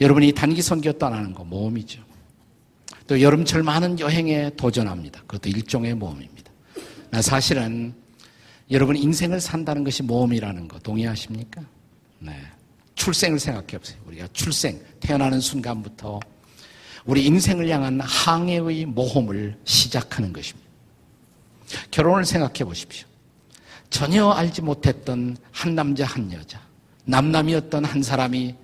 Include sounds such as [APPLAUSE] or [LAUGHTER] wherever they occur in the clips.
여러분이 단기 선교 떠나는 거 모험이죠. 또 여름철 많은 여행에 도전합니다. 그것도 일종의 모험입니다. 사실은 여러분 인생을 산다는 것이 모험이라는 거 동의하십니까? 네. 출생을 생각해 보세요. 우리가 출생, 태어나는 순간부터 우리 인생을 향한 항해의 모험을 시작하는 것입니다. 결혼을 생각해 보십시오. 전혀 알지 못했던 한 남자, 한 여자, 남남이었던 한 사람이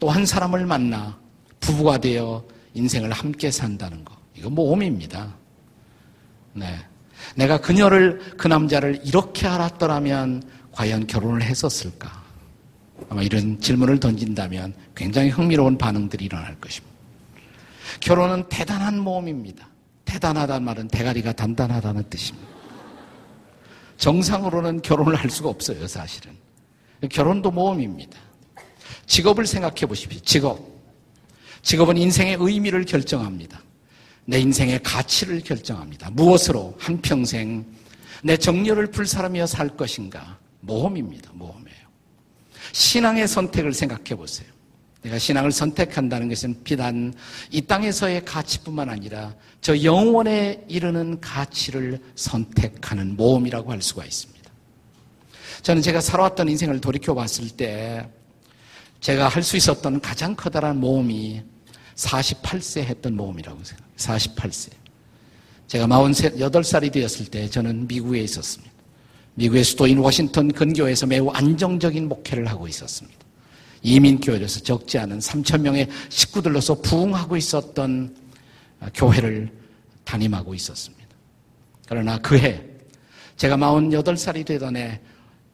또 한 사람을 만나 부부가 되어 인생을 함께 산다는 거. 이거 모험입니다. 네. 내가 그녀를, 그 남자를 이렇게 알았더라면 과연 결혼을 했었을까? 아마 이런 질문을 던진다면 굉장히 흥미로운 반응들이 일어날 것입니다. 결혼은 대단한 모험입니다. 대단하다는 말은 대가리가 단단하다는 뜻입니다. 정상으로는 결혼을 할 수가 없어요, 사실은. 결혼도 모험입니다. 직업을 생각해 보십시오. 직업. 직업은 인생의 의미를 결정합니다. 내 인생의 가치를 결정합니다. 무엇으로 한평생 내 정열을 풀 사람이어 살 것인가? 모험입니다. 모험이에요. 신앙의 선택을 생각해 보세요. 내가 신앙을 선택한다는 것은 비단 이 땅에서의 가치뿐만 아니라 저 영원에 이르는 가치를 선택하는 모험이라고 할 수가 있습니다. 저는 제가 살아왔던 인생을 돌이켜 봤을 때 제가 할 수 있었던 가장 커다란 모험이 48세 했던 모험이라고 생각해요. 48세. 제가 48살이 되었을 때 저는 미국에 있었습니다. 미국의 수도인 워싱턴 근교에서 매우 안정적인 목회를 하고 있었습니다. 이민교회에서 적지 않은 3천 명의 식구들로서 부흥하고 있었던 교회를 담임하고 있었습니다. 그러나 그해 제가 48살이 되던 해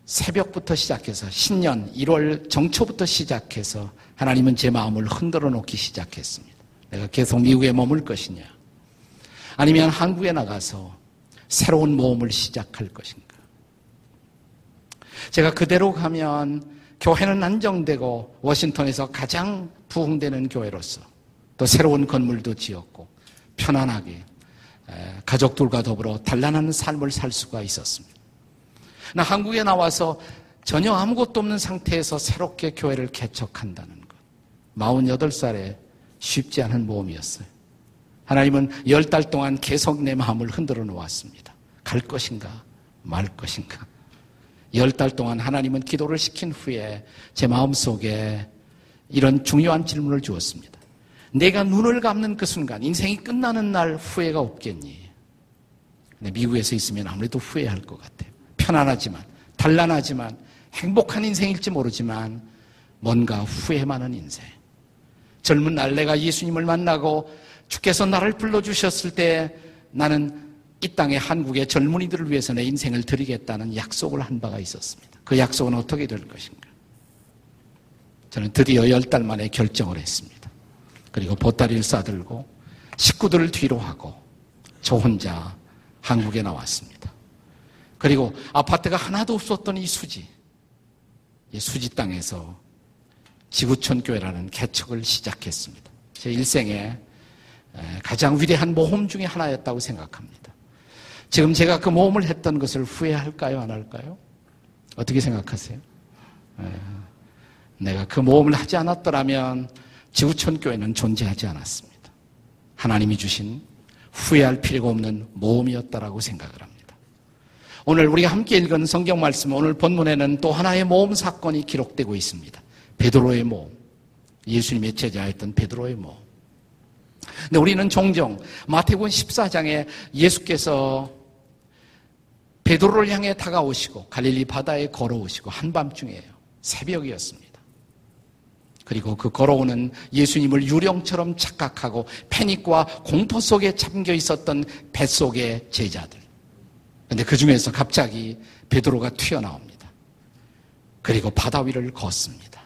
새벽부터 시작해서 신년 1월 정초부터 시작해서 하나님은 제 마음을 흔들어 놓기 시작했습니다. 내가 계속 미국에 머물 것이냐? 아니면 한국에 나가서 새로운 모험을 시작할 것인가? 제가 그대로 가면 교회는 안정되고 워싱턴에서 가장 부흥되는 교회로서 또 새로운 건물도 지었고 편안하게 가족들과 더불어 단란한 삶을 살 수가 있었습니다. 나 한국에 나와서 전혀 아무것도 없는 상태에서 새롭게 교회를 개척한다는 것. 48살에 쉽지 않은 모험이었어요. 하나님은 열 달 동안 계속 내 마음을 흔들어 놓았습니다. 갈 것인가, 말 것인가. 열 달 동안 하나님은 기도를 시킨 후에 제 마음 속에 이런 중요한 질문을 주었습니다. 내가 눈을 감는 그 순간, 인생이 끝나는 날 후회가 없겠니? 근데 미국에서 있으면 아무래도 후회할 것 같아요. 편안하지만, 단란하지만, 행복한 인생일지 모르지만, 뭔가 후회 많은 인생. 젊은 날 내가 예수님을 만나고 주께서 나를 불러주셨을 때 나는 이 땅의 한국의 젊은이들을 위해서 내 인생을 드리겠다는 약속을 한 바가 있었습니다. 그 약속은 어떻게 될 것인가? 저는 드디어 열 달 만에 결정을 했습니다. 그리고 보따리를 싸들고 식구들을 뒤로 하고 저 혼자 한국에 나왔습니다. 그리고 아파트가 하나도 없었던 이 수지, 이 수지 땅에서 지구촌 교회라는 개척을 시작했습니다. 제 일생에 가장 위대한 모험 중의 하나였다고 생각합니다. 지금 제가 그 모험을 했던 것을 후회할까요? 안 할까요? 어떻게 생각하세요? 내가 그 모험을 하지 않았더라면 지구촌 교회는 존재하지 않았습니다. 하나님이 주신 후회할 필요가 없는 모험이었다라고 생각을 합니다. 오늘 우리가 함께 읽은 성경 말씀 오늘 본문에는 또 하나의 모험 사건이 기록되고 있습니다. 베드로의 모험. 예수님의 제자였던 베드로의 모험. 근데 우리는 종종 마태복음 14장에 예수께서 베드로를 향해 다가오시고 갈릴리 바다에 걸어오시고 한밤중이에요. 새벽이었습니다. 그리고 그 걸어오는 예수님을 유령처럼 착각하고 패닉과 공포 속에 잠겨 있었던 뱃속의 제자들. 근데 그 중에서 갑자기 베드로가 튀어나옵니다. 그리고 바다 위를 걷습니다.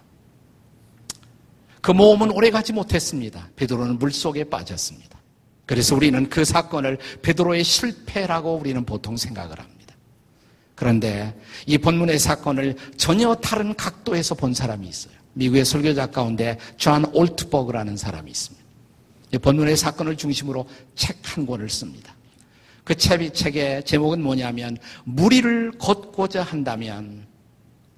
그 모험은 오래 가지 못했습니다. 베드로는 물 속에 빠졌습니다. 그래서 우리는 그 사건을 베드로의 실패라고 우리는 보통 생각을 합니다. 그런데 이 본문의 사건을 전혀 다른 각도에서 본 사람이 있어요. 미국의 설교자 가운데 존 오트버그라는 사람이 있습니다. 이 본문의 사건을 중심으로 책 한 권을 씁니다. 그 책의 제목은 뭐냐면 물 위를 걷고자 한다면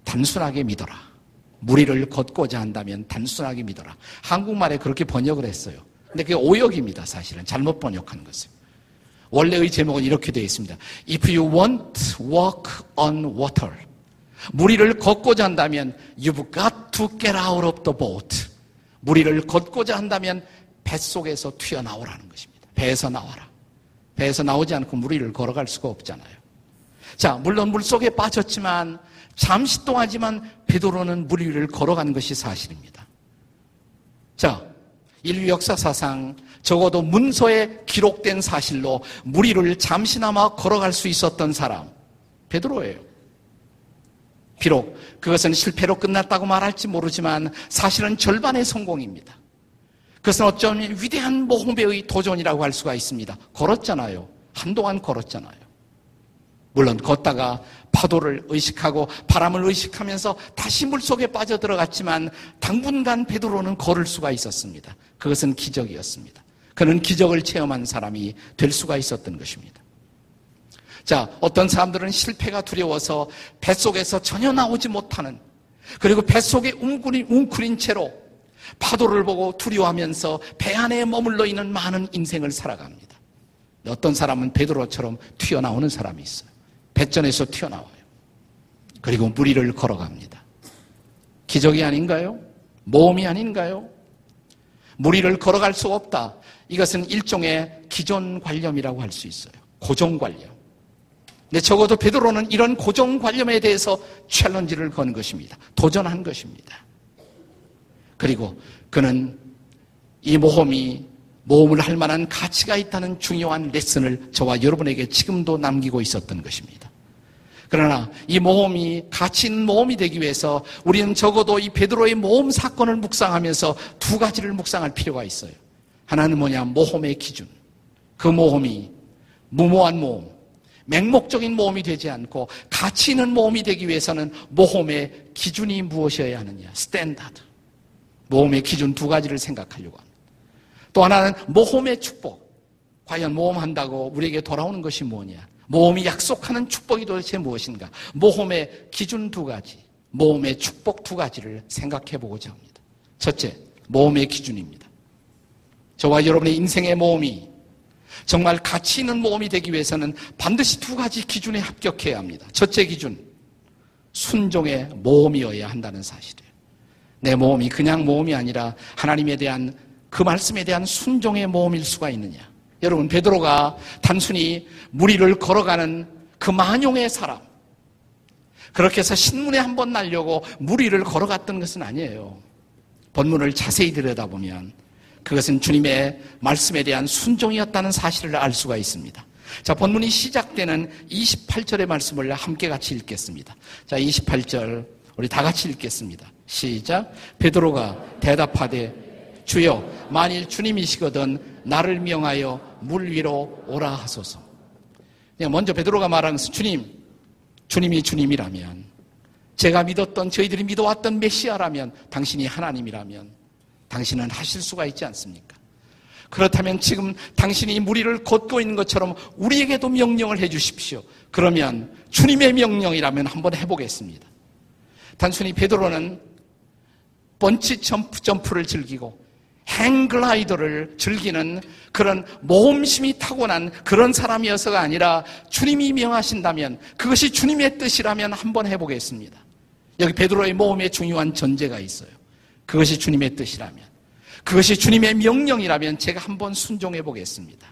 단순하게 믿어라. 물 위를 걷고자 한다면 단순하게 믿어라. 한국말에 그렇게 번역을 했어요. 근데 그게 오역입니다, 사실은. 잘못 번역한 것은. 원래의 제목은 이렇게 되어 있습니다. If you want walk on water. 무리를 걷고자 한다면 you've got to get out of the boat. 무리를 걷고자 한다면 뱃속에서 튀어나오라는 것입니다. 배에서 나와라. 배에서 나오지 않고 무리를 걸어갈 수가 없잖아요. 자, 물론 물 속에 빠졌지만 잠시 동안지만 베드로는 물 위를 걸어간 것이 사실입니다. 자, 인류 역사 사상 적어도 문서에 기록된 사실로 무리를 잠시나마 걸어갈 수 있었던 사람 베드로예요. 비록 그것은 실패로 끝났다고 말할지 모르지만 사실은 절반의 성공입니다. 그것은 어쩌면 위대한 모험배의 도전이라고 할 수가 있습니다. 걸었잖아요. 한동안 걸었잖아요. 물론 걷다가 파도를 의식하고 바람을 의식하면서 다시 물속에 빠져들어갔지만 당분간 베드로는 걸을 수가 있었습니다. 그것은 기적이었습니다. 그는 기적을 체험한 사람이 될 수가 있었던 것입니다. 자, 어떤 사람들은 실패가 두려워서 뱃속에서 전혀 나오지 못하는 그리고 뱃속에 웅크린, 웅크린 채로 파도를 보고 두려워하면서 배 안에 머물러 있는 많은 인생을 살아갑니다. 어떤 사람은 베드로처럼 튀어나오는 사람이 있어요. 배전에서 튀어나와요. 그리고 무리를 걸어갑니다. 기적이 아닌가요? 모험이 아닌가요? 무리를 걸어갈 수 없다. 이것은 일종의 기존 관념이라고 할 수 있어요. 고정 관념. 근데 적어도 베드로는 이런 고정 관념에 대해서 챌린지를 건 것입니다. 도전한 것입니다. 그리고 그는 이 모험이 모험을 할 만한 가치가 있다는 중요한 레슨을 저와 여러분에게 지금도 남기고 있었던 것입니다. 그러나 이 모험이 가치 있는 모험이 되기 위해서 우리는 적어도 이 베드로의 모험 사건을 묵상하면서 두 가지를 묵상할 필요가 있어요. 하나는 뭐냐? 모험의 기준. 그 모험이 무모한 모험, 맹목적인 모험이 되지 않고 가치 있는 모험이 되기 위해서는 모험의 기준이 무엇이어야 하느냐? standard. 모험의 기준 두 가지를 생각하려고 합니다. 또 하나는 모험의 축복. 과연 모험한다고 우리에게 돌아오는 것이 뭐냐? 모험이 약속하는 축복이 도대체 무엇인가? 모험의 기준 두 가지, 모험의 축복 두 가지를 생각해 보고자 합니다. 첫째, 모험의 기준입니다. 저와 여러분의 인생의 모험이 정말 가치 있는 모험이 되기 위해서는 반드시 두 가지 기준에 합격해야 합니다. 첫째 기준, 순종의 모험이어야 한다는 사실이에요. 내 모험이 그냥 모험이 아니라 하나님에 대한 그 말씀에 대한 순종의 모험일 수가 있느냐. 여러분 베드로가 단순히 무리를 걸어가는 그 만용의 사람 그렇게 해서 신문에 한 번 날려고 무리를 걸어갔던 것은 아니에요. 본문을 자세히 들여다보면 그것은 주님의 말씀에 대한 순종이었다는 사실을 알 수가 있습니다. 자, 본문이 시작되는 28절의 말씀을 함께 같이 읽겠습니다. 자, 28절 우리 다 같이 읽겠습니다. 시작. 베드로가 대답하되 주여 만일 주님이시거든 나를 명하여 물 위로 오라 하소서. 먼저 베드로가 말하는 것은 주님, 주님이 주님이라면, 제가 믿었던 저희들이 믿어왔던 메시아라면, 당신이 하나님이라면, 당신은 하실 수가 있지 않습니까? 그렇다면 지금 당신이 무리를 걷고 있는 것처럼 우리에게도 명령을 해 주십시오. 그러면 주님의 명령이라면 한번 해보겠습니다. 단순히 베드로는 번치 점프, 점프를 즐기고 행글라이더를 즐기는 그런 모험심이 타고난 그런 사람이어서가 아니라 주님이 명하신다면 그것이 주님의 뜻이라면 한번 해보겠습니다. 여기 베드로의 모험에 중요한 전제가 있어요. 그것이 주님의 뜻이라면 그것이 주님의 명령이라면 제가 한번 순종해 보겠습니다.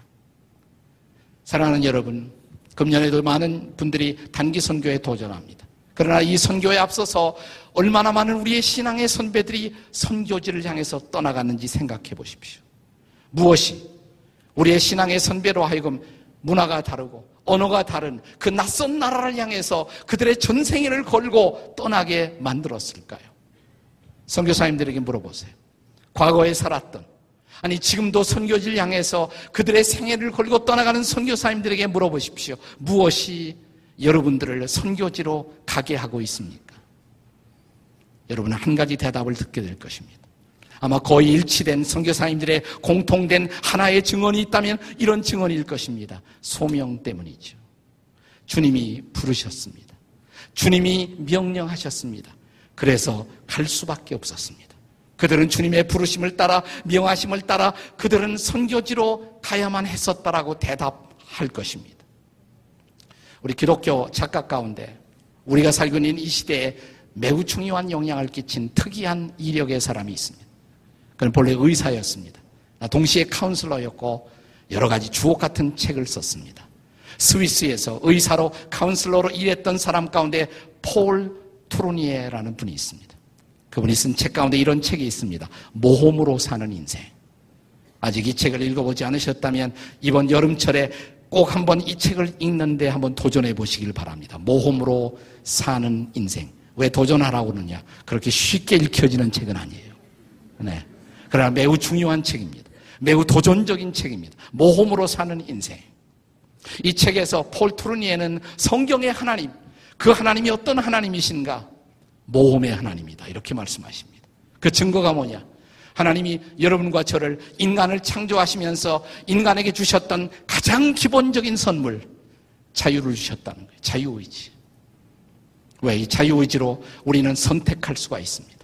사랑하는 여러분, 금년에도 많은 분들이 단기 선교에 도전합니다. 그러나 이 선교에 앞서서 얼마나 많은 우리의 신앙의 선배들이 선교지를 향해서 떠나갔는지 생각해 보십시오. 무엇이 우리의 신앙의 선배로 하여금 문화가 다르고 언어가 다른 그 낯선 나라를 향해서 그들의 전생애를 걸고 떠나게 만들었을까요? 선교사님들에게 물어보세요. 과거에 살았던 아니 지금도 선교지를 향해서 그들의 생애를 걸고 떠나가는 선교사님들에게 물어보십시오. 무엇이 여러분들을 선교지로 가게 하고 있습니까? 여러분은 한 가지 대답을 듣게 될 것입니다. 아마 거의 일치된 선교사님들의 공통된 하나의 증언이 있다면 이런 증언일 것입니다. 소명 때문이죠. 주님이 부르셨습니다. 주님이 명령하셨습니다. 그래서 갈 수밖에 없었습니다. 그들은 주님의 부르심을 따라 명하심을 따라 그들은 선교지로 가야만 했었다라고 대답할 것입니다. 우리 기독교 착각 가운데 우리가 살고 있는 이 시대에 매우 중요한 영향을 끼친 특이한 이력의 사람이 있습니다. 그는 본래 의사였습니다. 동시에 카운슬러였고 여러 가지 주옥 같은 책을 썼습니다. 스위스에서 의사로 카운슬러로 일했던 사람 가운데 폴 투르니에라는 분이 있습니다. 그분이 쓴 책 가운데 이런 책이 있습니다. 모험으로 사는 인생. 아직 이 책을 읽어보지 않으셨다면 이번 여름철에 꼭 한번 이 책을 읽는데 한번 도전해 보시길 바랍니다. 모험으로 사는 인생. 왜 도전하라고 그러냐? 그렇게 쉽게 읽혀지는 책은 아니에요. 네. 그러나 매우 중요한 책입니다. 매우 도전적인 책입니다. 모험으로 사는 인생. 이 책에서 폴 투르니에는 성경의 하나님, 그 하나님이 어떤 하나님이신가? 모험의 하나님이다. 이렇게 말씀하십니다. 그 증거가 뭐냐? 하나님이 여러분과 저를 인간을 창조하시면서 인간에게 주셨던 가장 기본적인 선물, 자유를 주셨다는 거예요. 자유의지. 왜? 이 자유의지로 우리는 선택할 수가 있습니다.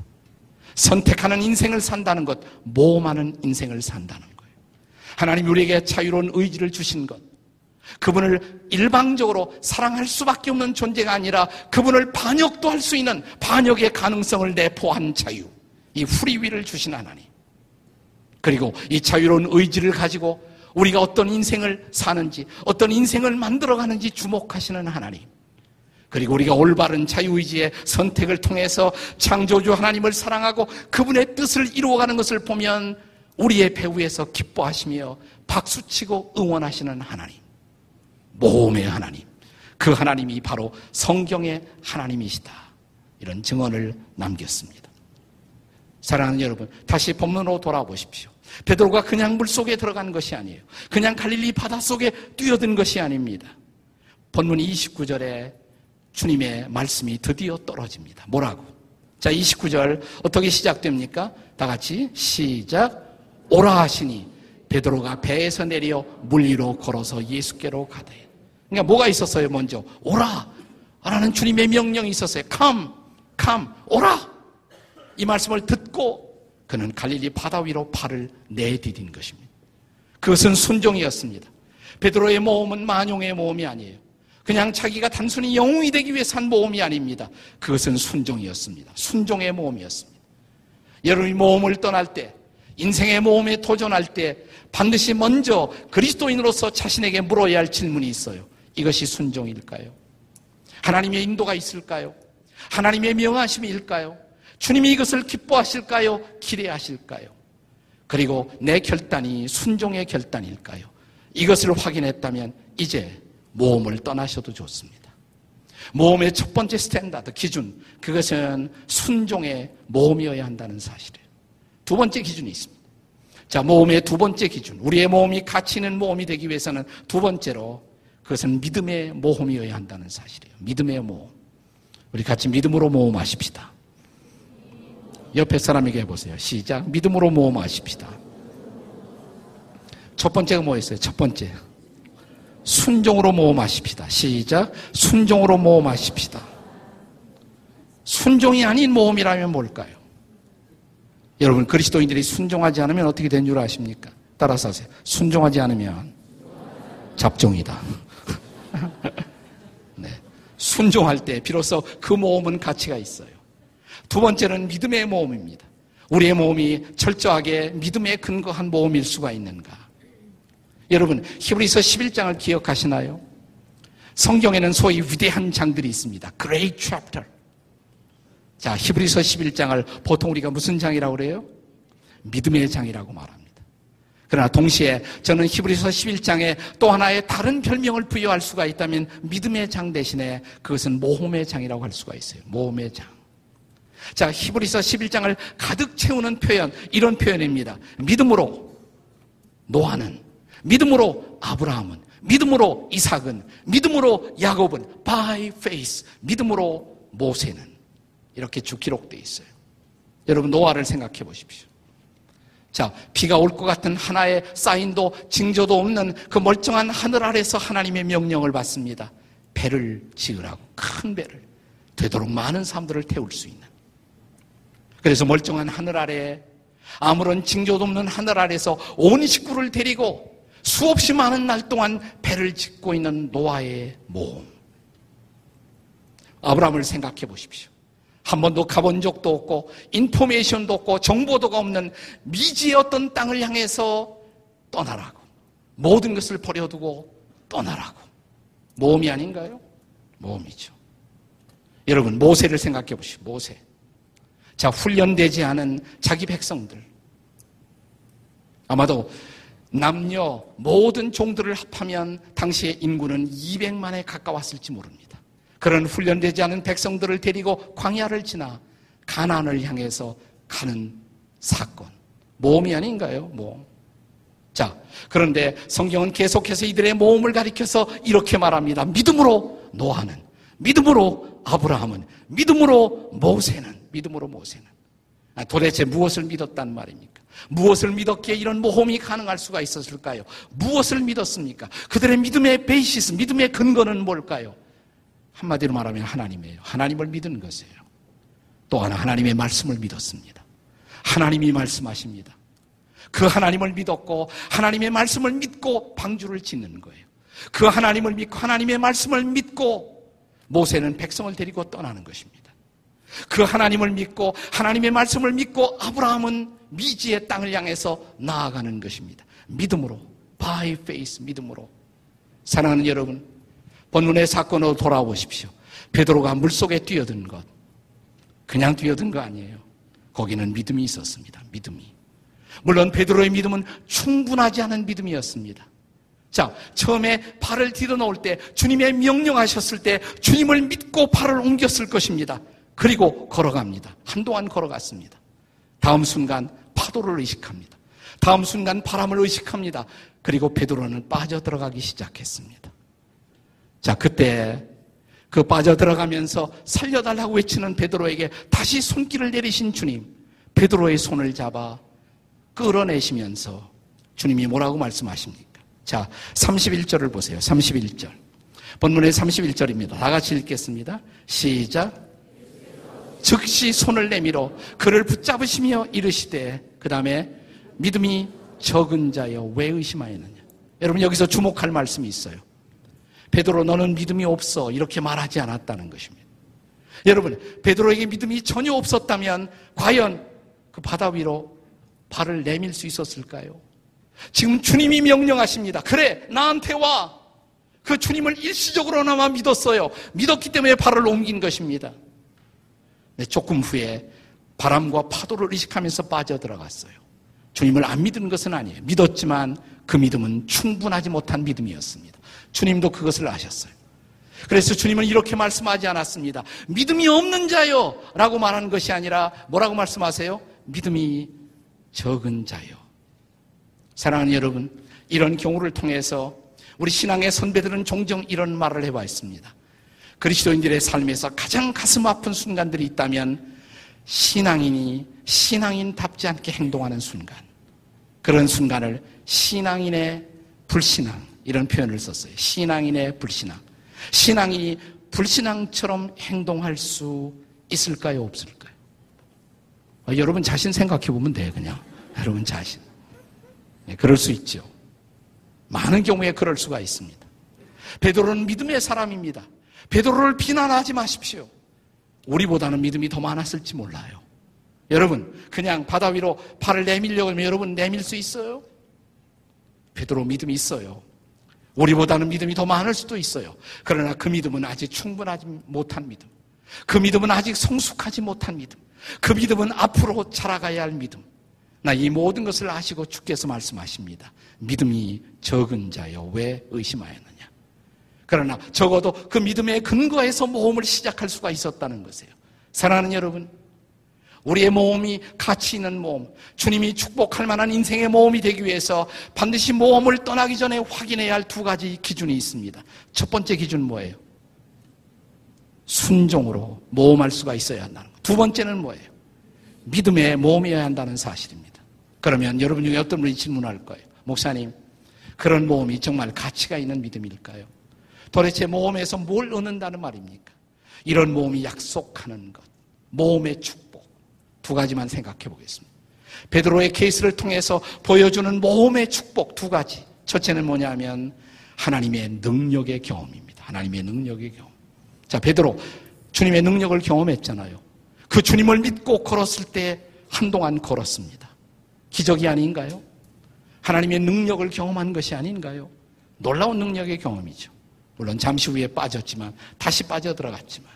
선택하는 인생을 산다는 것, 모험하는 인생을 산다는 거예요. 하나님 우리에게 자유로운 의지를 주신 것, 그분을 일방적으로 사랑할 수밖에 없는 존재가 아니라 그분을 반역도 할 수 있는 반역의 가능성을 내포한 자유. 이 후리위를 주신 하나님. 그리고 이 자유로운 의지를 가지고 우리가 어떤 인생을 사는지, 어떤 인생을 만들어가는지 주목하시는 하나님. 그리고 우리가 올바른 자유의지의 선택을 통해서 창조주 하나님을 사랑하고 그분의 뜻을 이루어가는 것을 보면 우리의 배후에서 기뻐하시며 박수치고 응원하시는 하나님. 모험의 하나님. 그 하나님이 바로 성경의 하나님이시다. 이런 증언을 남겼습니다. 사랑하는 여러분, 다시 본문으로 돌아보십시오. 베드로가 그냥 물 속에 들어간 것이 아니에요. 그냥 갈릴리 바다 속에 뛰어든 것이 아닙니다. 본문 29절에 주님의 말씀이 드디어 떨어집니다. 뭐라고? 자, 29절 어떻게 시작됩니까? 다 같이 시작. 오라 하시니 베드로가 배에서 내려 물 위로 걸어서 예수께로 가되 그러니까 뭐가 있었어요, 먼저? 오라! 라는 주님의 명령이 있었어요. come, come, 오라! 이 말씀을 듣고 그는 갈릴리 바다 위로 발을 내디딘 것입니다. 그것은 순종이었습니다. 베드로의 모험은 만용의 모험이 아니에요. 그냥 자기가 단순히 영웅이 되기 위해 산 모험이 아닙니다. 그것은 순종이었습니다. 순종의 모험이었습니다. 여러분이 모험을 떠날 때, 인생의 모험에 도전할 때 반드시 먼저 그리스도인으로서 자신에게 물어야 할 질문이 있어요. 이것이 순종일까요? 하나님의 인도가 있을까요? 하나님의 명하심일까요? 주님이 이것을 기뻐하실까요? 기대하실까요? 그리고 내 결단이 순종의 결단일까요? 이것을 확인했다면 이제 모험을 떠나셔도 좋습니다. 모험의 첫 번째 standard, 기준, 그것은 순종의 모험이어야 한다는 사실이에요. 두 번째 기준이 있습니다. 자, 모험의 두 번째 기준. 우리의 모험이 가치 있는 모험이 되기 위해서는 두 번째로 그것은 믿음의 모험이어야 한다는 사실이에요. 믿음의 모험. 우리 같이 믿음으로 모험하십시다. 옆에 사람에게 해보세요. 시작. 믿음으로 모험하십시다. 첫 번째가 뭐였어요? 첫 번째. 순종으로 모험하십시다. 시작. 순종으로 모험하십시다. 순종이 아닌 모험이라면 뭘까요? 여러분, 그리스도인들이 순종하지 않으면 어떻게 된 줄 아십니까? 따라서 하세요. 순종하지 않으면 잡종이다. [LAUGHS] 네. 순종할 때 비로소 그 모험은 가치가 있어요. 두 번째는 믿음의 모험입니다. 우리의 모험이 철저하게 믿음에 근거한 모험일 수가 있는가? 여러분, 히브리서 11장을 기억하시나요? 성경에는 소위 위대한 장들이 있습니다. Great chapter. 자, 히브리서 11장을 보통 우리가 무슨 장이라고 그래요? 믿음의 장이라고 말합니다. 그러나 동시에 저는 히브리서 11장에 또 하나의 다른 별명을 부여할 수가 있다면 믿음의 장 대신에 그것은 모험의 장이라고 할 수가 있어요. 모험의 장. 자, 히브리서 11장을 가득 채우는 표현, 이런 표현입니다. 믿음으로 노아는, 믿음으로 아브라함은, 믿음으로 이삭은, 믿음으로 야곱은, by faith, 믿음으로 모세는 이렇게 쭉 기록되어 있어요. 여러분 노아를 생각해 보십시오. 자, 비가 올 것 같은 하나의 사인도 징조도 없는 그 멀쩡한 하늘 아래서 하나님의 명령을 받습니다. 배를 지으라고 큰 배를 되도록 많은 사람들을 태울 수 있는 그래서 멀쩡한 하늘 아래 아무런 징조도 없는 하늘 아래서 온 식구를 데리고 수없이 많은 날 동안 배를 짓고 있는 노아의 모험. 아브라함을 생각해 보십시오. 한 번도 가본 적도 없고 인포메이션도 없고 정보도가 없는 미지의 어떤 땅을 향해서 떠나라고 모든 것을 버려두고 떠나라고 모험이 아닌가요? 모험이죠. 여러분 모세를 생각해 보시오. 모세. 자 훈련되지 않은 자기 백성들 아마도 남녀 모든 종들을 합하면 당시의 인구는 200만에 가까웠을지 모릅니다. 그런 훈련되지 않은 백성들을 데리고 광야를 지나 가난을 향해서 가는 사건. 모험이 아닌가요? 모험. 자, 그런데 성경은 계속해서 이들의 모험을 가리켜서 이렇게 말합니다. 믿음으로 노아는, 믿음으로 아브라함은, 믿음으로 모세는, 믿음으로 모세는. 아, 도대체 무엇을 믿었단 말입니까? 무엇을 믿었기에 이런 모험이 가능할 수가 있었을까요? 무엇을 믿었습니까? 그들의 믿음의 베이시스, 믿음의 근거는 뭘까요? 한마디로 말하면 하나님이에요. 하나님을 믿은 것이에요. 또 하나 하나님의 말씀을 믿었습니다. 하나님이 말씀하십니다. 그 하나님을 믿었고 하나님의 말씀을 믿고 방주를 짓는 거예요. 그 하나님을 믿고 하나님의 말씀을 믿고 모세는 백성을 데리고 떠나는 것입니다. 그 하나님을 믿고 하나님의 말씀을 믿고 아브라함은 미지의 땅을 향해서 나아가는 것입니다. 믿음으로 by faith 믿음으로 사랑하는 여러분 본문의 사건으로 돌아오십시오. 베드로가 물속에 뛰어든 것 그냥 뛰어든 거 아니에요. 거기는 믿음이 있었습니다. 믿음이. 물론 베드로의 믿음은 충분하지 않은 믿음이었습니다. 자, 처음에 발을 디뎌 놓을 때 주님의 명령하셨을 때 주님을 믿고 발을 옮겼을 것입니다. 그리고 걸어갑니다. 한동안 걸어갔습니다. 다음 순간 파도를 의식합니다. 다음 순간 바람을 의식합니다. 그리고 베드로는 빠져들어가기 시작했습니다. 자, 그때 그 빠져들어가면서 살려달라고 외치는 베드로에게 다시 손길을 내리신 주님, 베드로의 손을 잡아 끌어내시면서 주님이 뭐라고 말씀하십니까? 자, 31절을 보세요. 31절. 본문의 31절입니다. 다 같이 읽겠습니다. 시작. 즉시 손을 내밀어 그를 붙잡으시며 이르시되 그 다음에 믿음이 적은 자여 왜 의심하였느냐? 여러분 여기서 주목할 말씀이 있어요. 베드로 너는 믿음이 없어. 이렇게 말하지 않았다는 것입니다. 여러분 베드로에게 믿음이 전혀 없었다면 과연 그 바다 위로 발을 내밀 수 있었을까요? 지금 주님이 명령하십니다. 그래 나한테 와! 그 주님을 일시적으로나마 믿었어요. 믿었기 때문에 발을 옮긴 것입니다. 네, 조금 후에 바람과 파도를 의식하면서 빠져들어갔어요. 주님을 안 믿은 것은 아니에요. 믿었지만 그 믿음은 충분하지 못한 믿음이었습니다. 주님도 그것을 아셨어요. 그래서 주님은 이렇게 말씀하지 않았습니다. 믿음이 없는 자요. 라고 말하는 것이 아니라 뭐라고 말씀하세요? 믿음이 적은 자요. 사랑하는 여러분, 이런 경우를 통해서 우리 신앙의 선배들은 종종 이런 말을 해왔습니다. 그리스도인들의 삶에서 가장 가슴 아픈 순간들이 있다면 신앙인이 신앙인답지 않게 행동하는 순간. 그런 순간을 신앙인의 불신앙, 이런 표현을 썼어요. 신앙인의 불신앙. 신앙인이 불신앙처럼 행동할 수 있을까요? 없을까요? 어, 여러분 자신 생각해 보면 돼요, 그냥. 여러분 자신. 네, 그럴 수 있죠. 많은 경우에 그럴 수가 있습니다. 베드로는 믿음의 사람입니다. 베드로를 비난하지 마십시오. 우리보다는 믿음이 더 많았을지 몰라요. 여러분, 그냥 바다 위로 발을 내밀려고 하면 여러분 내밀 수 있어요? 베드로 믿음이 있어요. 우리보다는 믿음이 더 많을 수도 있어요. 그러나 그 믿음은 아직 충분하지 못한 믿음. 그 믿음은 아직 성숙하지 못한 믿음. 그 믿음은 앞으로 자라가야 할 믿음. 나 이 모든 것을 아시고 주께서 말씀하십니다. 믿음이 적은 자여 왜 의심하였느냐? 그러나 적어도 그 믿음의 근거에서 모험을 시작할 수가 있었다는 것이에요. 사랑하는 여러분, 우리의 모험이 가치 있는 모험, 주님이 축복할 만한 인생의 모험이 되기 위해서 반드시 모험을 떠나기 전에 확인해야 할 두 가지 기준이 있습니다. 첫 번째 기준 뭐예요? 순종으로 모험할 수가 있어야 한다는 것. 두 번째는 뭐예요? 믿음의 모험이어야 한다는 사실입니다. 그러면 여러분 중에 어떤 분이 질문할 거예요? 목사님, 그런 모험이 정말 가치가 있는 믿음일까요? 도대체 모험에서 뭘 얻는다는 말입니까? 이런 모험이 약속하는 것, 모험의 축복. 두 가지만 생각해 보겠습니다. 베드로의 케이스를 통해서 보여주는 모험의 축복 두 가지. 첫째는 뭐냐면 하나님의 능력의 경험입니다. 하나님의 능력의 경험. 자, 베드로 주님의 능력을 경험했잖아요. 그 주님을 믿고 걸었을 때 한동안 걸었습니다. 기적이 아닌가요? 하나님의 능력을 경험한 것이 아닌가요? 놀라운 능력의 경험이죠. 물론 잠시 후에 빠졌지만 다시 빠져 들어갔지만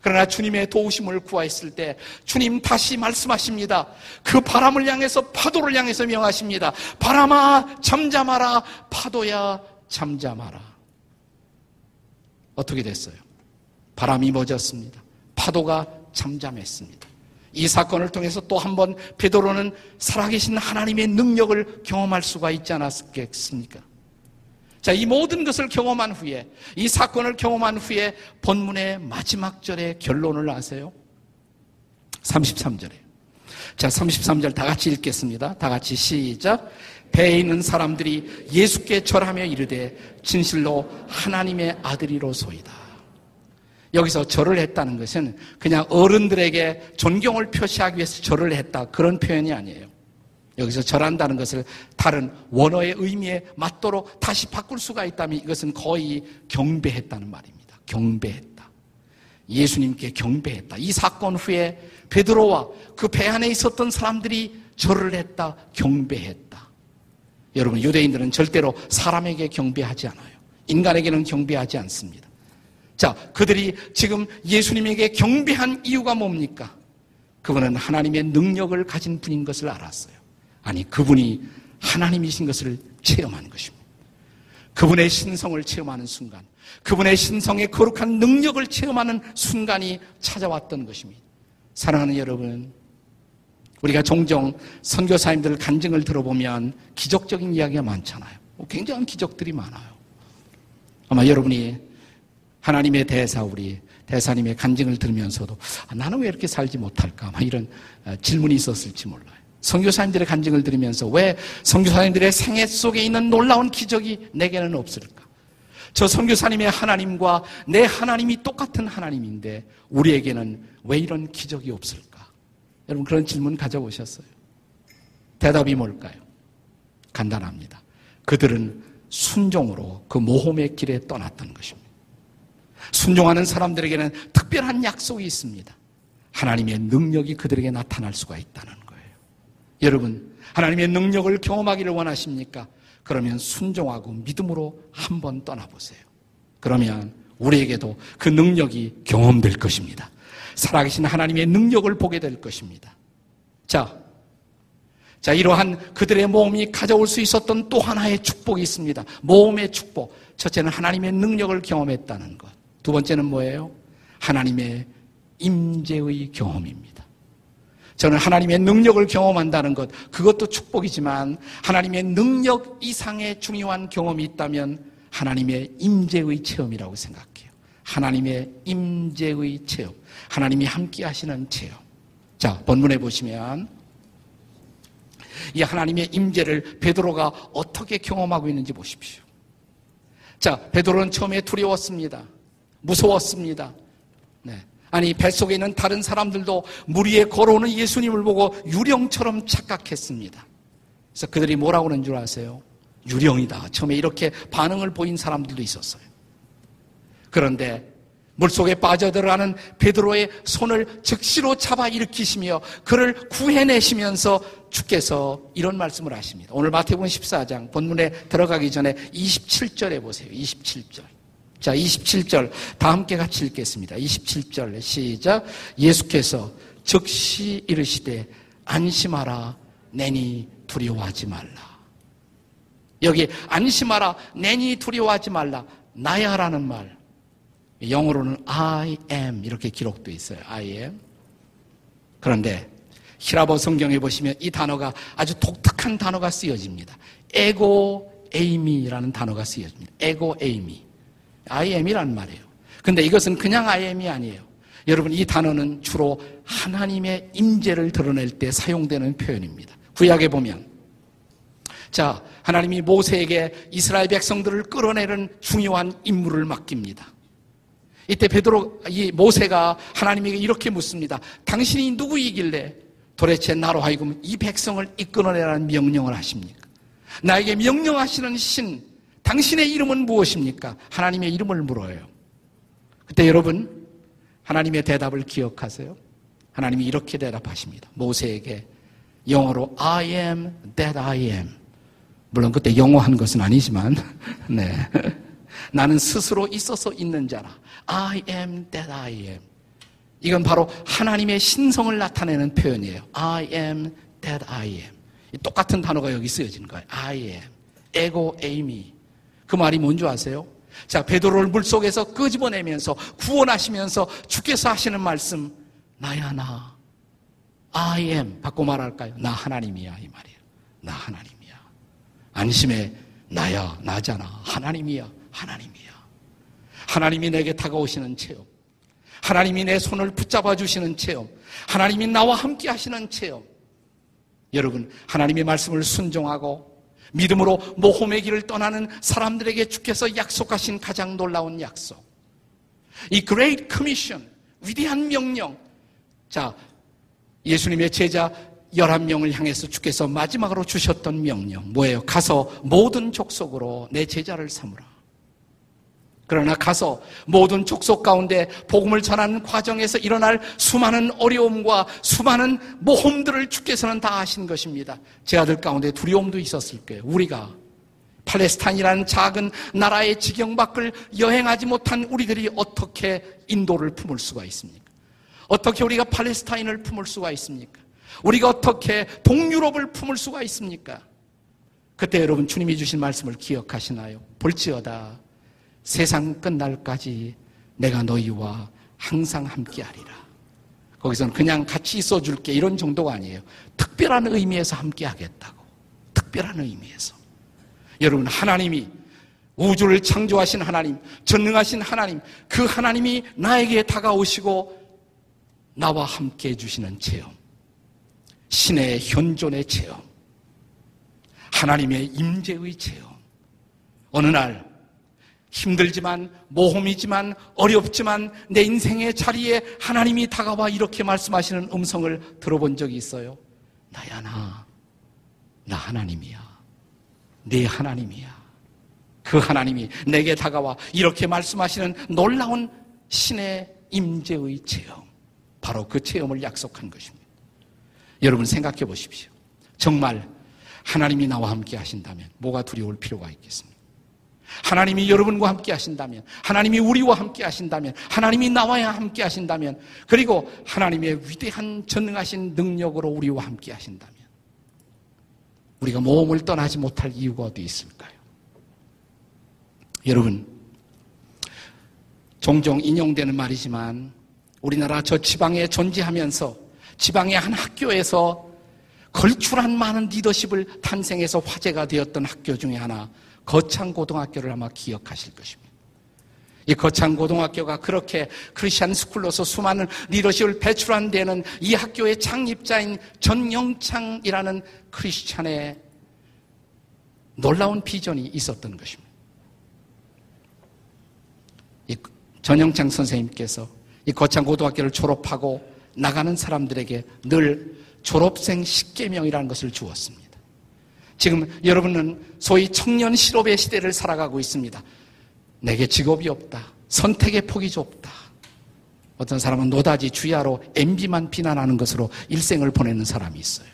그러나 주님의 도우심을 구하였을 때 주님 다시 말씀하십니다. 그 바람을 향해서 파도를 향해서 명하십니다. 바람아 잠잠하라 파도야 잠잠하라. 어떻게 됐어요? 바람이 멎었습니다. 파도가 잠잠했습니다. 이 사건을 통해서 또 한 번 베드로는 살아계신 하나님의 능력을 경험할 수가 있지 않았겠습니까? 자, 이 모든 것을 경험한 후에, 이 사건을 경험한 후에 본문의 마지막 절의 결론을 아세요? 33절에. 자, 33절 다 같이 읽겠습니다. 다 같이 시작. 배에 있는 사람들이 예수께 절하며 이르되 진실로 하나님의 아들이로소이다. 여기서 절을 했다는 것은 그냥 어른들에게 존경을 표시하기 위해서 절을 했다. 그런 표현이 아니에요. 여기서 절한다는 것을 다른 원어의 의미에 맞도록 다시 바꿀 수가 있다면 이것은 거의 경배했다는 말입니다. 경배했다. 예수님께 경배했다. 이 사건 후에 베드로와 그 배 안에 있었던 사람들이 절을 했다. 경배했다. 여러분 유대인들은 절대로 사람에게 경배하지 않아요. 인간에게는 경배하지 않습니다. 자, 그들이 지금 예수님에게 경배한 이유가 뭡니까? 그분은 하나님의 능력을 가진 분인 것을 알았어요. 아니, 그분이 하나님이신 것을 체험한 것입니다. 그분의 신성을 체험하는 순간, 그분의 신성의 거룩한 능력을 체험하는 순간이 찾아왔던 것입니다. 사랑하는 여러분, 우리가 종종 선교사님들 간증을 들어보면 기적적인 이야기가 많잖아요. 굉장한 기적들이 많아요. 아마 여러분이 하나님의 대사 우리 대사님의 간증을 들으면서도 아, 나는 왜 이렇게 살지 못할까? 막 이런 어, 질문이 있었을지 몰라요. 선교사님들의 간증을 들으면서 왜 선교사님들의 생애 속에 있는 놀라운 기적이 내게는 없을까? 저 선교사님의 하나님과 내 하나님이 똑같은 하나님인데 우리에게는 왜 이런 기적이 없을까? 여러분 그런 질문 가져보셨어요? 대답이 뭘까요? 간단합니다. 그들은 순종으로 그 모험의 길에 떠났던 것입니다. 순종하는 사람들에게는 특별한 약속이 있습니다. 하나님의 능력이 그들에게 나타날 수가 있다는 여러분, 하나님의 능력을 경험하기를 원하십니까? 그러면 순종하고 믿음으로 한번 떠나보세요. 그러면 우리에게도 그 능력이 경험될 것입니다. 살아계신 하나님의 능력을 보게 될 것입니다. 자, 자, 이러한 그들의 모험이 가져올 수 있었던 또 하나의 축복이 있습니다. 모험의 축복. 첫째는 하나님의 능력을 경험했다는 것. 두 번째는 뭐예요? 하나님의 임재의 경험입니다. 저는 하나님의 능력을 경험한다는 것, 그것도 축복이지만 하나님의 능력 이상의 중요한 경험이 있다면 하나님의 임재의 체험이라고 생각해요. 하나님의 임재의 체험. 하나님이 함께 하시는 체험. 자, 본문에 보시면 이 하나님의 임재를 베드로가 어떻게 경험하고 있는지 보십시오. 자, 베드로는 처음에 두려웠습니다. 무서웠습니다. 네. 아니 뱃속에 있는 다른 사람들도 물 위에 걸어오는 예수님을 보고 유령처럼 착각했습니다. 그래서 그들이 뭐라고 하는 줄 아세요? 유령이다. 처음에 이렇게 반응을 보인 사람들도 있었어요. 그런데 물속에 빠져들어가는 베드로의 손을 즉시로 잡아 일으키시며 그를 구해내시면서 주께서 이런 말씀을 하십니다. 오늘 마태복음 14장 본문에 들어가기 전에 27절에 보세요. 27절. 자, 27절 다 함께 같이 읽겠습니다. 27절 시작. 예수께서 즉시 이르시되 안심하라 내니 두려워하지 말라. 여기 안심하라 내니 두려워하지 말라. 나야라는 말. 영어로는 I am 이렇게 기록되어 있어요. I am. 그런데 히라보 성경에 보시면 이 단어가 아주 독특한 단어가 쓰여집니다. 에고 에이미라는 단어가 쓰여집니다. 에고 에이미. I am이란 말이에요. 근데 이것은 그냥 I am이 아니에요. 여러분 이 단어는 주로 하나님의 임재를 드러낼 때 사용되는 표현입니다. 구약에 보면 자 하나님이 모세에게 이스라엘 백성들을 끌어내는 중요한 임무를 맡깁니다. 이때 베드로 이 모세가 하나님에게 이렇게 묻습니다. 당신이 누구이길래 도대체 나로 하여금 이 백성을 이끌어내라는 명령을 하십니까? 나에게 명령하시는 신, 당신의 이름은 무엇입니까? 하나님의 이름을 물어요. 그때 여러분, 하나님의 대답을 기억하세요. 하나님이 이렇게 대답하십니다. 모세에게 영어로 I am that I am. 물론 그때 영어 한 것은 아니지만, [LAUGHS] 네. 나는 스스로 있어서 있는 자라. I am that I am. 이건 바로 하나님의 신성을 나타내는 표현이에요. I am that I am. 똑같은 단어가 여기 쓰여진 거예요. I am. 에고 에이미. 그 말이 뭔지 아세요? 자, 베드로를 물속에서 끄집어내면서 구원하시면서 주께서 하시는 말씀 나야 나. I am 바꿔 말할까요? 나 하나님이야 이 말이에요. 나 하나님이야. 안심해 나야 나잖아. 하나님이야. 하나님이야. 하나님이 내게 다가오시는 체험. 하나님이 내 손을 붙잡아 주시는 체험. 하나님이 나와 함께 하시는 체험. 여러분, 하나님의 말씀을 순종하고 믿음으로 모험의 길을 떠나는 사람들에게 주께서 약속하신 가장 놀라운 약속. 이 Great Commission, 위대한 명령. 자, 예수님의 제자 11명을 향해서 주께서 마지막으로 주셨던 명령. 뭐예요? 가서 모든 족속으로 내 제자를 삼으라. 그러나 가서 모든 족속 가운데 복음을 전하는 과정에서 일어날 수많은 어려움과 수많은 모험들을 주께서는 다 하신 것입니다. 제 아들 가운데 두려움도 있었을 거예요. 우리가 팔레스타인이라는 작은 나라의 지경 밖을 여행하지 못한 우리들이 어떻게 인도를 품을 수가 있습니까? 어떻게 우리가 팔레스타인을 품을 수가 있습니까? 우리가 어떻게 동유럽을 품을 수가 있습니까? 그때 여러분 주님이 주신 말씀을 기억하시나요? 볼지어다 세상 끝날까지 내가 너희와 항상 함께하리라. 거기서는 그냥 같이 있어 줄게 이런 정도가 아니에요. 특별한 의미에서 함께하겠다고. 특별한 의미에서. 여러분 하나님이 우주를 창조하신 하나님, 전능하신 하나님, 그 하나님이 나에게 다가오시고 나와 함께 해주시는 체험. 신의 현존의 체험. 하나님의 임재의 체험. 어느 날 힘들지만 모험이지만 어렵지만 내 인생의 자리에 하나님이 다가와 이렇게 말씀하시는 음성을 들어본 적이 있어요. 나야 나. 나 하나님이야. 네 하나님이야. 그 하나님이 내게 다가와 이렇게 말씀하시는 놀라운 신의 임재의 체험. 바로 그 체험을 약속한 것입니다. 여러분 생각해 보십시오. 정말 하나님이 나와 함께 하신다면 뭐가 두려울 필요가 있겠습니까? 하나님이 여러분과 함께 하신다면, 하나님이 우리와 함께 하신다면, 하나님이 나와야 함께 하신다면, 그리고 하나님의 위대한 전능하신 능력으로 우리와 함께 하신다면, 우리가 모험을 떠나지 못할 이유가 어디 있을까요? 여러분, 종종 인용되는 말이지만, 우리나라 저 지방에 존재하면서, 지방의 한 학교에서 걸출한 많은 리더십을 탄생해서 화제가 되었던 학교 중에 하나, 거창고등학교를 아마 기억하실 것입니다. 이 거창고등학교가 그렇게 크리스천 스쿨로서 수많은 리더십을 배출한 데는 이 학교의 창립자인 전영창이라는 크리스찬의 놀라운 비전이 있었던 것입니다. 이 전영창 선생님께서 이 거창고등학교를 졸업하고 나가는 사람들에게 늘 졸업생 10개명이라는 것을 주었습니다. 지금 여러분은 소위 청년 실업의 시대를 살아가고 있습니다. 내게 직업이 없다. 선택의 폭이 좁다. 어떤 사람은 노다지 주야로 MB만 비난하는 것으로 일생을 보내는 사람이 있어요.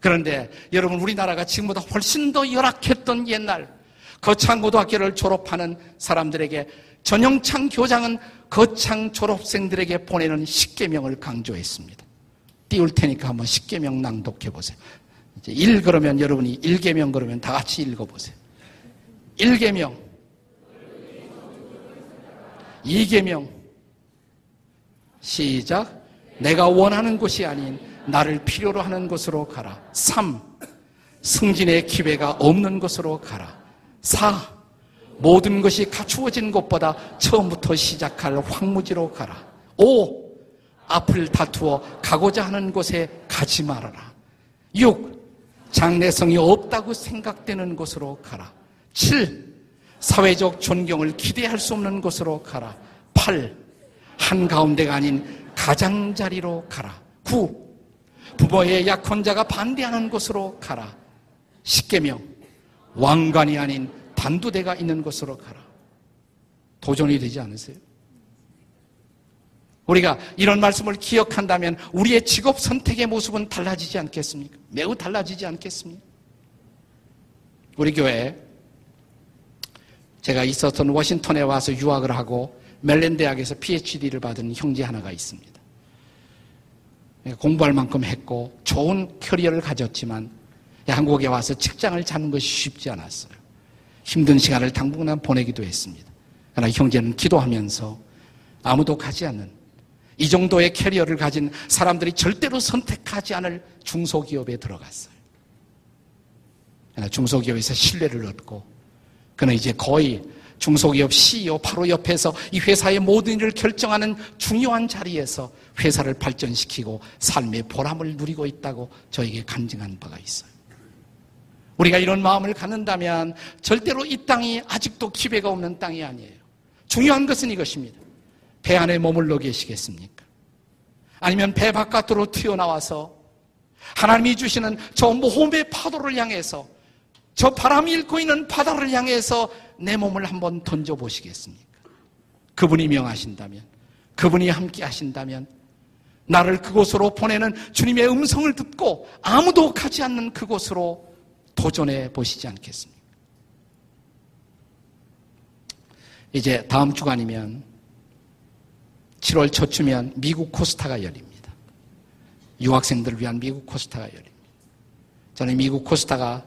그런데 여러분 우리나라가 지금보다 훨씬 더 열악했던 옛날 거창 고등학교를 졸업하는 사람들에게 전영창 교장은 거창 졸업생들에게 보내는 10개명을 강조했습니다. 띄울 테니까 한번 10개명 낭독해 보세요. 1 그러면 여러분이 1계명 그러면 다 같이 읽어보세요. 1계명 2계명 시작 내가 원하는 곳이 아닌 나를 필요로 하는 곳으로 가라. 3. 승진의 기회가 없는 곳으로 가라. 4. 모든 것이 갖추어진 곳보다 처음부터 시작할 황무지로 가라. 5. 앞을 다투어 가고자 하는 곳에 가지 말아라. 6. 장래성이 없다고 생각되는 곳으로 가라. 7. 사회적 존경을 기대할 수 없는 곳으로 가라. 8. 한가운데가 아닌 가장자리로 가라. 9. 부모의 약혼자가 반대하는 곳으로 가라. 10개명. 왕관이 아닌 단두대가 있는 곳으로 가라. 도전이 되지 않으세요? 우리가 이런 말씀을 기억한다면 우리의 직업 선택의 모습은 달라지지 않겠습니까? 매우 달라지지 않겠습니까? 우리 교회 제가 있었던 워싱턴에 와서 유학을 하고 멜렌 대학에서 PhD를 받은 형제 하나가 있습니다. 공부할 만큼 했고 좋은 커리어를 가졌지만 한국에 와서 직장을 잡는 것이 쉽지 않았어요. 힘든 시간을 당분간 보내기도 했습니다. 그러나 형제는 기도하면서 아무도 가지 않는 이 정도의 캐리어를 가진 사람들이 절대로 선택하지 않을 중소기업에 들어갔어요. 중소기업에서 신뢰를 얻고 그는 이제 거의 중소기업 CEO 바로 옆에서 이 회사의 모든 일을 결정하는 중요한 자리에서 회사를 발전시키고 삶의 보람을 누리고 있다고 저에게 간증한 바가 있어요. 우리가 이런 마음을 갖는다면 절대로 이 땅이 아직도 기회가 없는 땅이 아니에요. 중요한 것은 이것입니다. 배 안에 머물러 계시겠습니까? 아니면 배 바깥으로 튀어나와서 하나님이 주시는 저 모험의 파도를 향해서 저 바람이 일고 있는 바다를 향해서 내 몸을 한번 던져보시겠습니까? 그분이 명하신다면, 그분이 함께 하신다면, 나를 그곳으로 보내는 주님의 음성을 듣고 아무도 가지 않는 그곳으로 도전해 보시지 않겠습니까? 이제 다음 주간이면 7월 초쯤면 미국 코스타가 열립니다. 유학생들을 위한 미국 코스타가 열립니다. 저는 미국 코스타가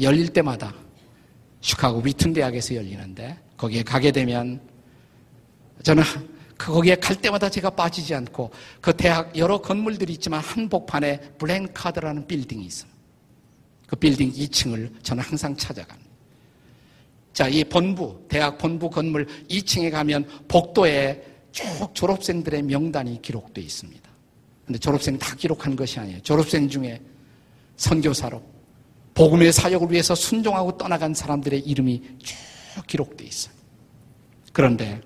열릴 때마다 슈카고 위튼 대학에서 열리는데 거기에 가게 되면 저는 그 거기에 갈 때마다 제가 빠지지 않고 그 대학 여러 건물들이 있지만 한복판에 블랭카드라는 빌딩이 있어요. 그 빌딩 2층을 저는 항상 찾아갑니다. 자, 이 본부, 대학 본부 건물 2층에 가면 복도에 쭉 졸업생들의 명단이 기록되어 있습니다. 근데 졸업생 다 기록한 것이 아니에요. 졸업생 중에 선교사로 복음의 사역을 위해서 순종하고 떠나간 사람들의 이름이 쭉 기록되어 있어요. 그런데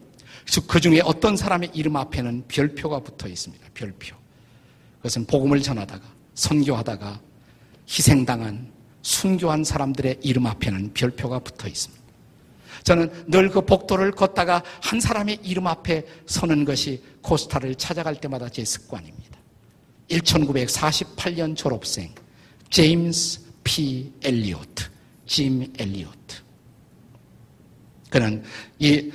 그 중에 어떤 사람의 이름 앞에는 별표가 붙어 있습니다. 별표. 그것은 복음을 전하다가 선교하다가 희생당한 순교한 사람들의 이름 앞에는 별표가 붙어 있습니다. 저는 늘 그 복도를 걷다가 한 사람의 이름 앞에 서는 것이 코스타를 찾아갈 때마다 제 습관입니다. 1948년 졸업생 제임스 P. 엘리오트, 짐 엘리오트. 그는 이,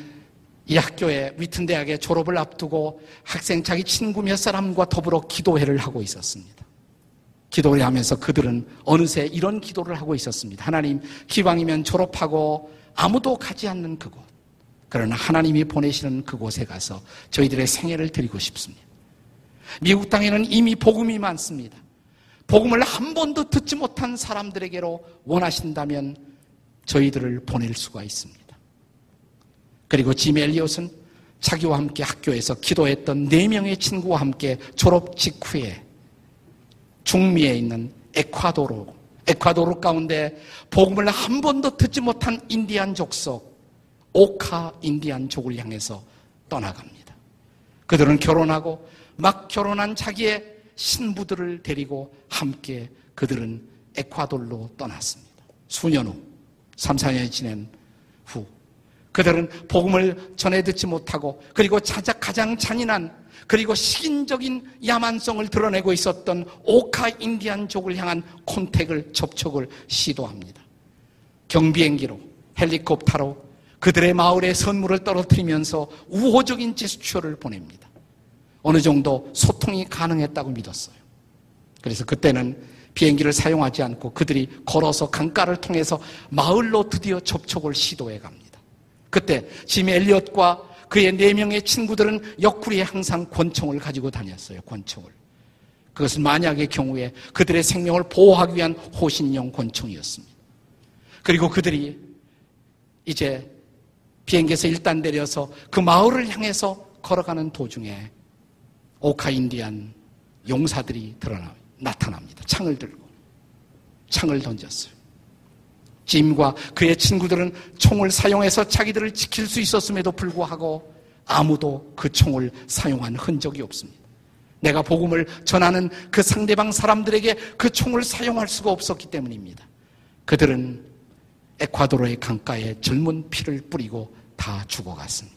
이 학교에 위튼 대학의 졸업을 앞두고 학생 자기 친구 몇 사람과 더불어 기도회를 하고 있었습니다. 기도를 하면서 그들은 어느새 이런 기도를 하고 있었습니다. 하나님, 기왕이면 졸업하고 아무도 가지 않는 그곳. 그러나 하나님이 보내시는 그곳에 가서 저희들의 생애를 드리고 싶습니다. 미국 땅에는 이미 복음이 많습니다. 복음을 한 번도 듣지 못한 사람들에게로 원하신다면 저희들을 보낼 수가 있습니다. 그리고 짐 엘리엇은 자기와 함께 학교에서 기도했던 네 명의 친구와 함께 졸업 직후에 중미에 있는 에콰도르, 에콰도르 가운데 복음을 한 번도 듣지 못한 인디안 족속, 오카 인디안 족을 향해서 떠나갑니다. 그들은 결혼하고 막 결혼한 자기의 신부들을 데리고 함께 그들은 에콰도르로 떠났습니다. 수년 후, 3, 4년이 지낸 후, 그들은 복음을 전해 듣지 못하고 그리고 가장 잔인한 그리고 식인적인 야만성을 드러내고 있었던 오카 인디안족을 향한 콘택을 접촉을 시도합니다. 경비행기로 헬리콥터로 그들의 마을에 선물을 떨어뜨리면서 우호적인 제스처를 보냅니다. 어느 정도 소통이 가능했다고 믿었어요. 그래서 그때는 비행기를 사용하지 않고 그들이 걸어서 강가를 통해서 마을로 드디어 접촉을 시도해 갑니다. 그때 짐 엘리엇과 그의 네 명의 친구들은 옆구리에 항상 권총을 가지고 다녔어요. 권총을. 그것은 만약의 경우에 그들의 생명을 보호하기 위한 호신용 권총이었습니다. 그리고 그들이 이제 비행기에서 일단 내려서 그 마을을 향해서 걸어가는 도중에 오카 인디안 용사들이 드러나 나타납니다. 창을 들고 창을 던졌어요. 짐과 그의 친구들은 총을 사용해서 자기들을 지킬 수 있었음에도 불구하고 아무도 그 총을 사용한 흔적이 없습니다. 내가 복음을 전하는 그 상대방 사람들에게 그 총을 사용할 수가 없었기 때문입니다. 그들은 에콰도르의 강가에 젊은 피를 뿌리고 다 죽어갔습니다.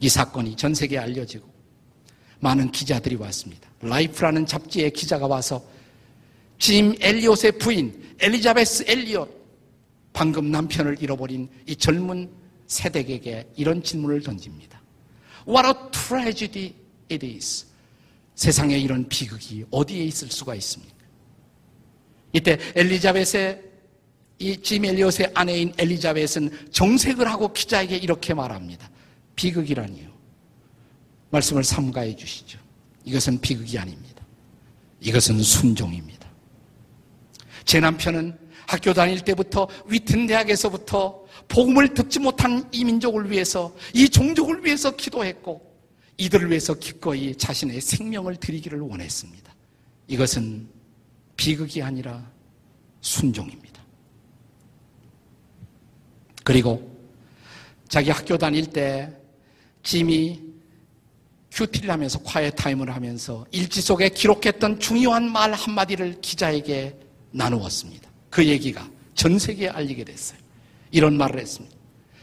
이 사건이 전 세계에 알려지고 많은 기자들이 왔습니다. 라이프라는 잡지의 기자가 와서 짐 엘리엇의 부인 엘리자베스 엘리엇 방금 남편을 잃어버린 이 젊은 세대에게 이런 질문을 던집니다. What a tragedy it is. 세상에 이런 비극이 어디에 있을 수가 있습니까? 이때 엘리자벳의 이짐 엘리엇의 아내인 엘리자벳은 정색을 하고 기자에게 이렇게 말합니다. 비극이라니요. 말씀을 삼가해 주시죠. 이것은 비극이 아닙니다. 이것은 순종입니다. 제 남편은 학교 다닐 때부터 위튼 대학에서부터 복음을 듣지 못한 이 민족을 위해서 이 종족을 위해서 기도했고 이들을 위해서 기꺼이 자신의 생명을 드리기를 원했습니다. 이것은 비극이 아니라 순종입니다. 그리고 자기 학교 다닐 때 짐이 QT를 하면서 quiet time을 하면서 일지 속에 기록했던 중요한 말 한마디를 기자에게 나누었습니다. 그 얘기가 전 세계에 알리게 됐어요. 이런 말을 했습니다.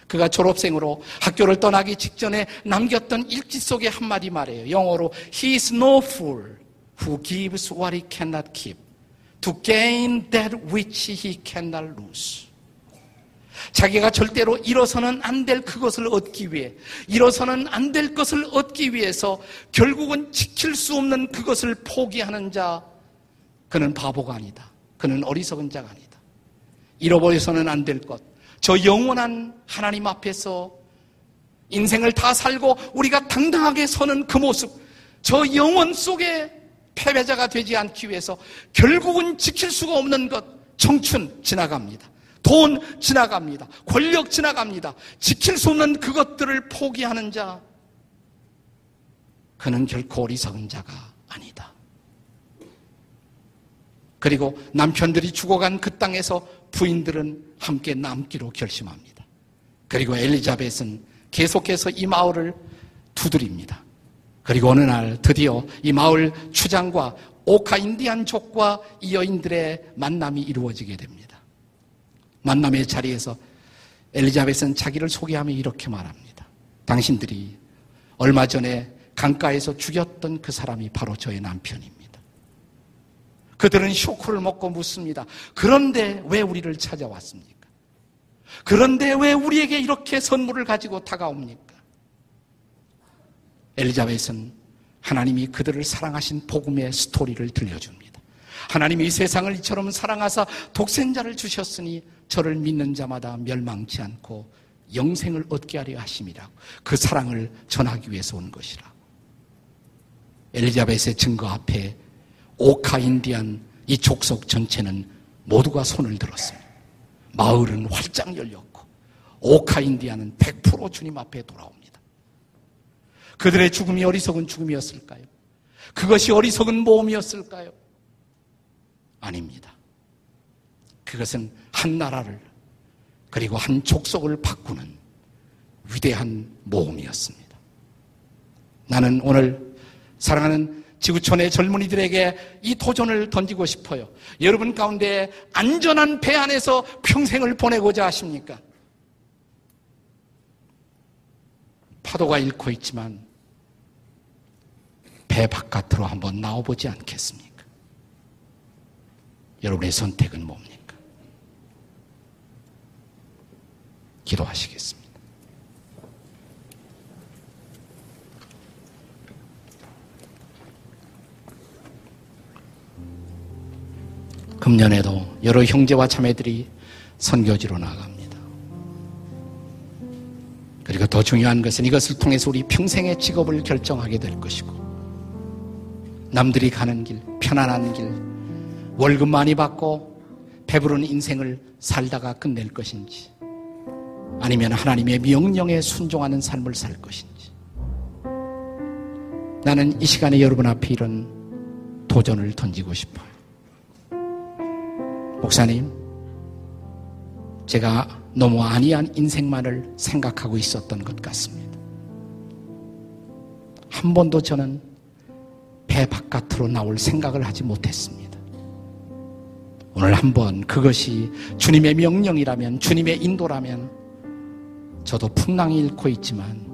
그가 졸업생으로 학교를 떠나기 직전에 남겼던 일지 속의 한마디 말이에요. 영어로 He is no fool who gives what he cannot keep to gain that which he cannot lose. 자기가 절대로 잃어서는 안 될 그것을 얻기 위해, 잃어서는 안 될 것을 얻기 위해서 결국은 지킬 수 없는 그것을 포기하는 자, 그는 바보가 아니다. 그는 어리석은 자가 아니다. 잃어버려서는 안 될 것, 저 영원한 하나님 앞에서 인생을 다 살고 우리가 당당하게 서는 그 모습, 저 영원 속에 패배자가 되지 않기 위해서 결국은 지킬 수가 없는 것, 청춘 지나갑니다. 돈 지나갑니다. 권력 지나갑니다. 지킬 수 없는 그것들을 포기하는 자, 그는 결코 어리석은 자가 아니다. 그리고 남편들이 죽어간 그 땅에서 부인들은 함께 남기로 결심합니다. 그리고 엘리자벳은 계속해서 이 마을을 두드립니다. 그리고 어느 날 드디어 이 마을 추장과 오카 인디안족과 이 여인들의 만남이 이루어지게 됩니다. 만남의 자리에서 엘리자벳은 자기를 소개하며 이렇게 말합니다. 당신들이 얼마 전에 강가에서 죽였던 그 사람이 바로 저의 남편입니다. 그들은 쇼크를 먹고 묻습니다. 그런데 왜 우리를 찾아왔습니까? 그런데 왜 우리에게 이렇게 선물을 가지고 다가옵니까? 엘리자벳은 하나님이 그들을 사랑하신 복음의 스토리를 들려줍니다. 하나님이 이 세상을 이처럼 사랑하사 독생자를 주셨으니 저를 믿는 자마다 멸망치 않고 영생을 얻게 하려 하심이라고 그 사랑을 전하기 위해서 온 것이라. 엘리자벳의 증거 앞에 오카인디안 이 족속 전체는 모두가 손을 들었습니다. 마을은 활짝 열렸고 오카인디안은 100% 주님 앞에 돌아옵니다. 그들의 죽음이 어리석은 죽음이었을까요? 그것이 어리석은 모험이었을까요? 아닙니다. 그것은 한 나라를 그리고 한 족속을 바꾸는 위대한 모험이었습니다. 나는 오늘 사랑하는 지구촌의 젊은이들에게 이 도전을 던지고 싶어요. 여러분 가운데 안전한 배 안에서 평생을 보내고자 하십니까? 파도가 잃고 있지만 배 바깥으로 한번 나와보지 않겠습니까? 여러분의 선택은 뭡니까? 기도하시겠습니다. 금년에도 여러 형제와 자매들이 선교지로 나갑니다. 그리고 더 중요한 것은 이것을 통해서 우리 평생의 직업을 결정하게 될 것이고, 남들이 가는 길, 편안한 길, 월급 많이 받고 배부른 인생을 살다가 끝낼 것인지, 아니면 하나님의 명령에 순종하는 삶을 살 것인지. 나는 이 시간에 여러분 앞에 이런 도전을 던지고 싶어요. 목사님, 제가 너무 안이한 인생만을 생각하고 있었던 것 같습니다. 한 번도 저는 배 바깥으로 나올 생각을 하지 못했습니다. 오늘 한번 그것이 주님의 명령이라면, 주님의 인도라면, 저도 풍랑이 잃고 있지만,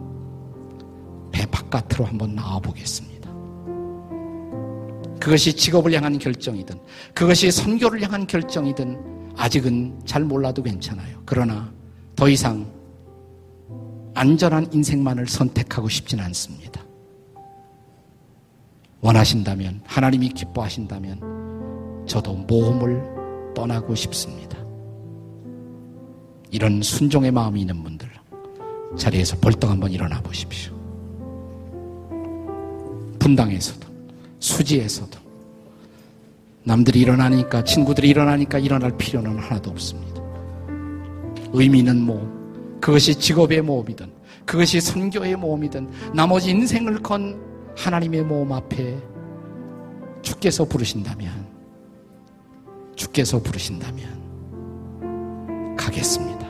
배 바깥으로 한번 나와 보겠습니다. 그것이 직업을 향한 결정이든, 그것이 선교를 향한 결정이든, 아직은 잘 몰라도 괜찮아요. 그러나 더 이상 안전한 인생만을 선택하고 싶지는 않습니다. 원하신다면, 하나님이 기뻐하신다면, 저도 모험을 떠나고 싶습니다. 이런 순종의 마음이 있는 분들, 자리에서 벌떡 한번 일어나 보십시오. 분당에서도, 수지에서도, 남들이 일어나니까, 친구들이 일어나니까 일어날 필요는 하나도 없습니다. 의미 있는 모험, 그것이 직업의 모험이든, 그것이 선교의 모험이든, 나머지 인생을 건 하나님의 모험 앞에 주께서 부르신다면, 주께서 부르신다면, 가겠습니다.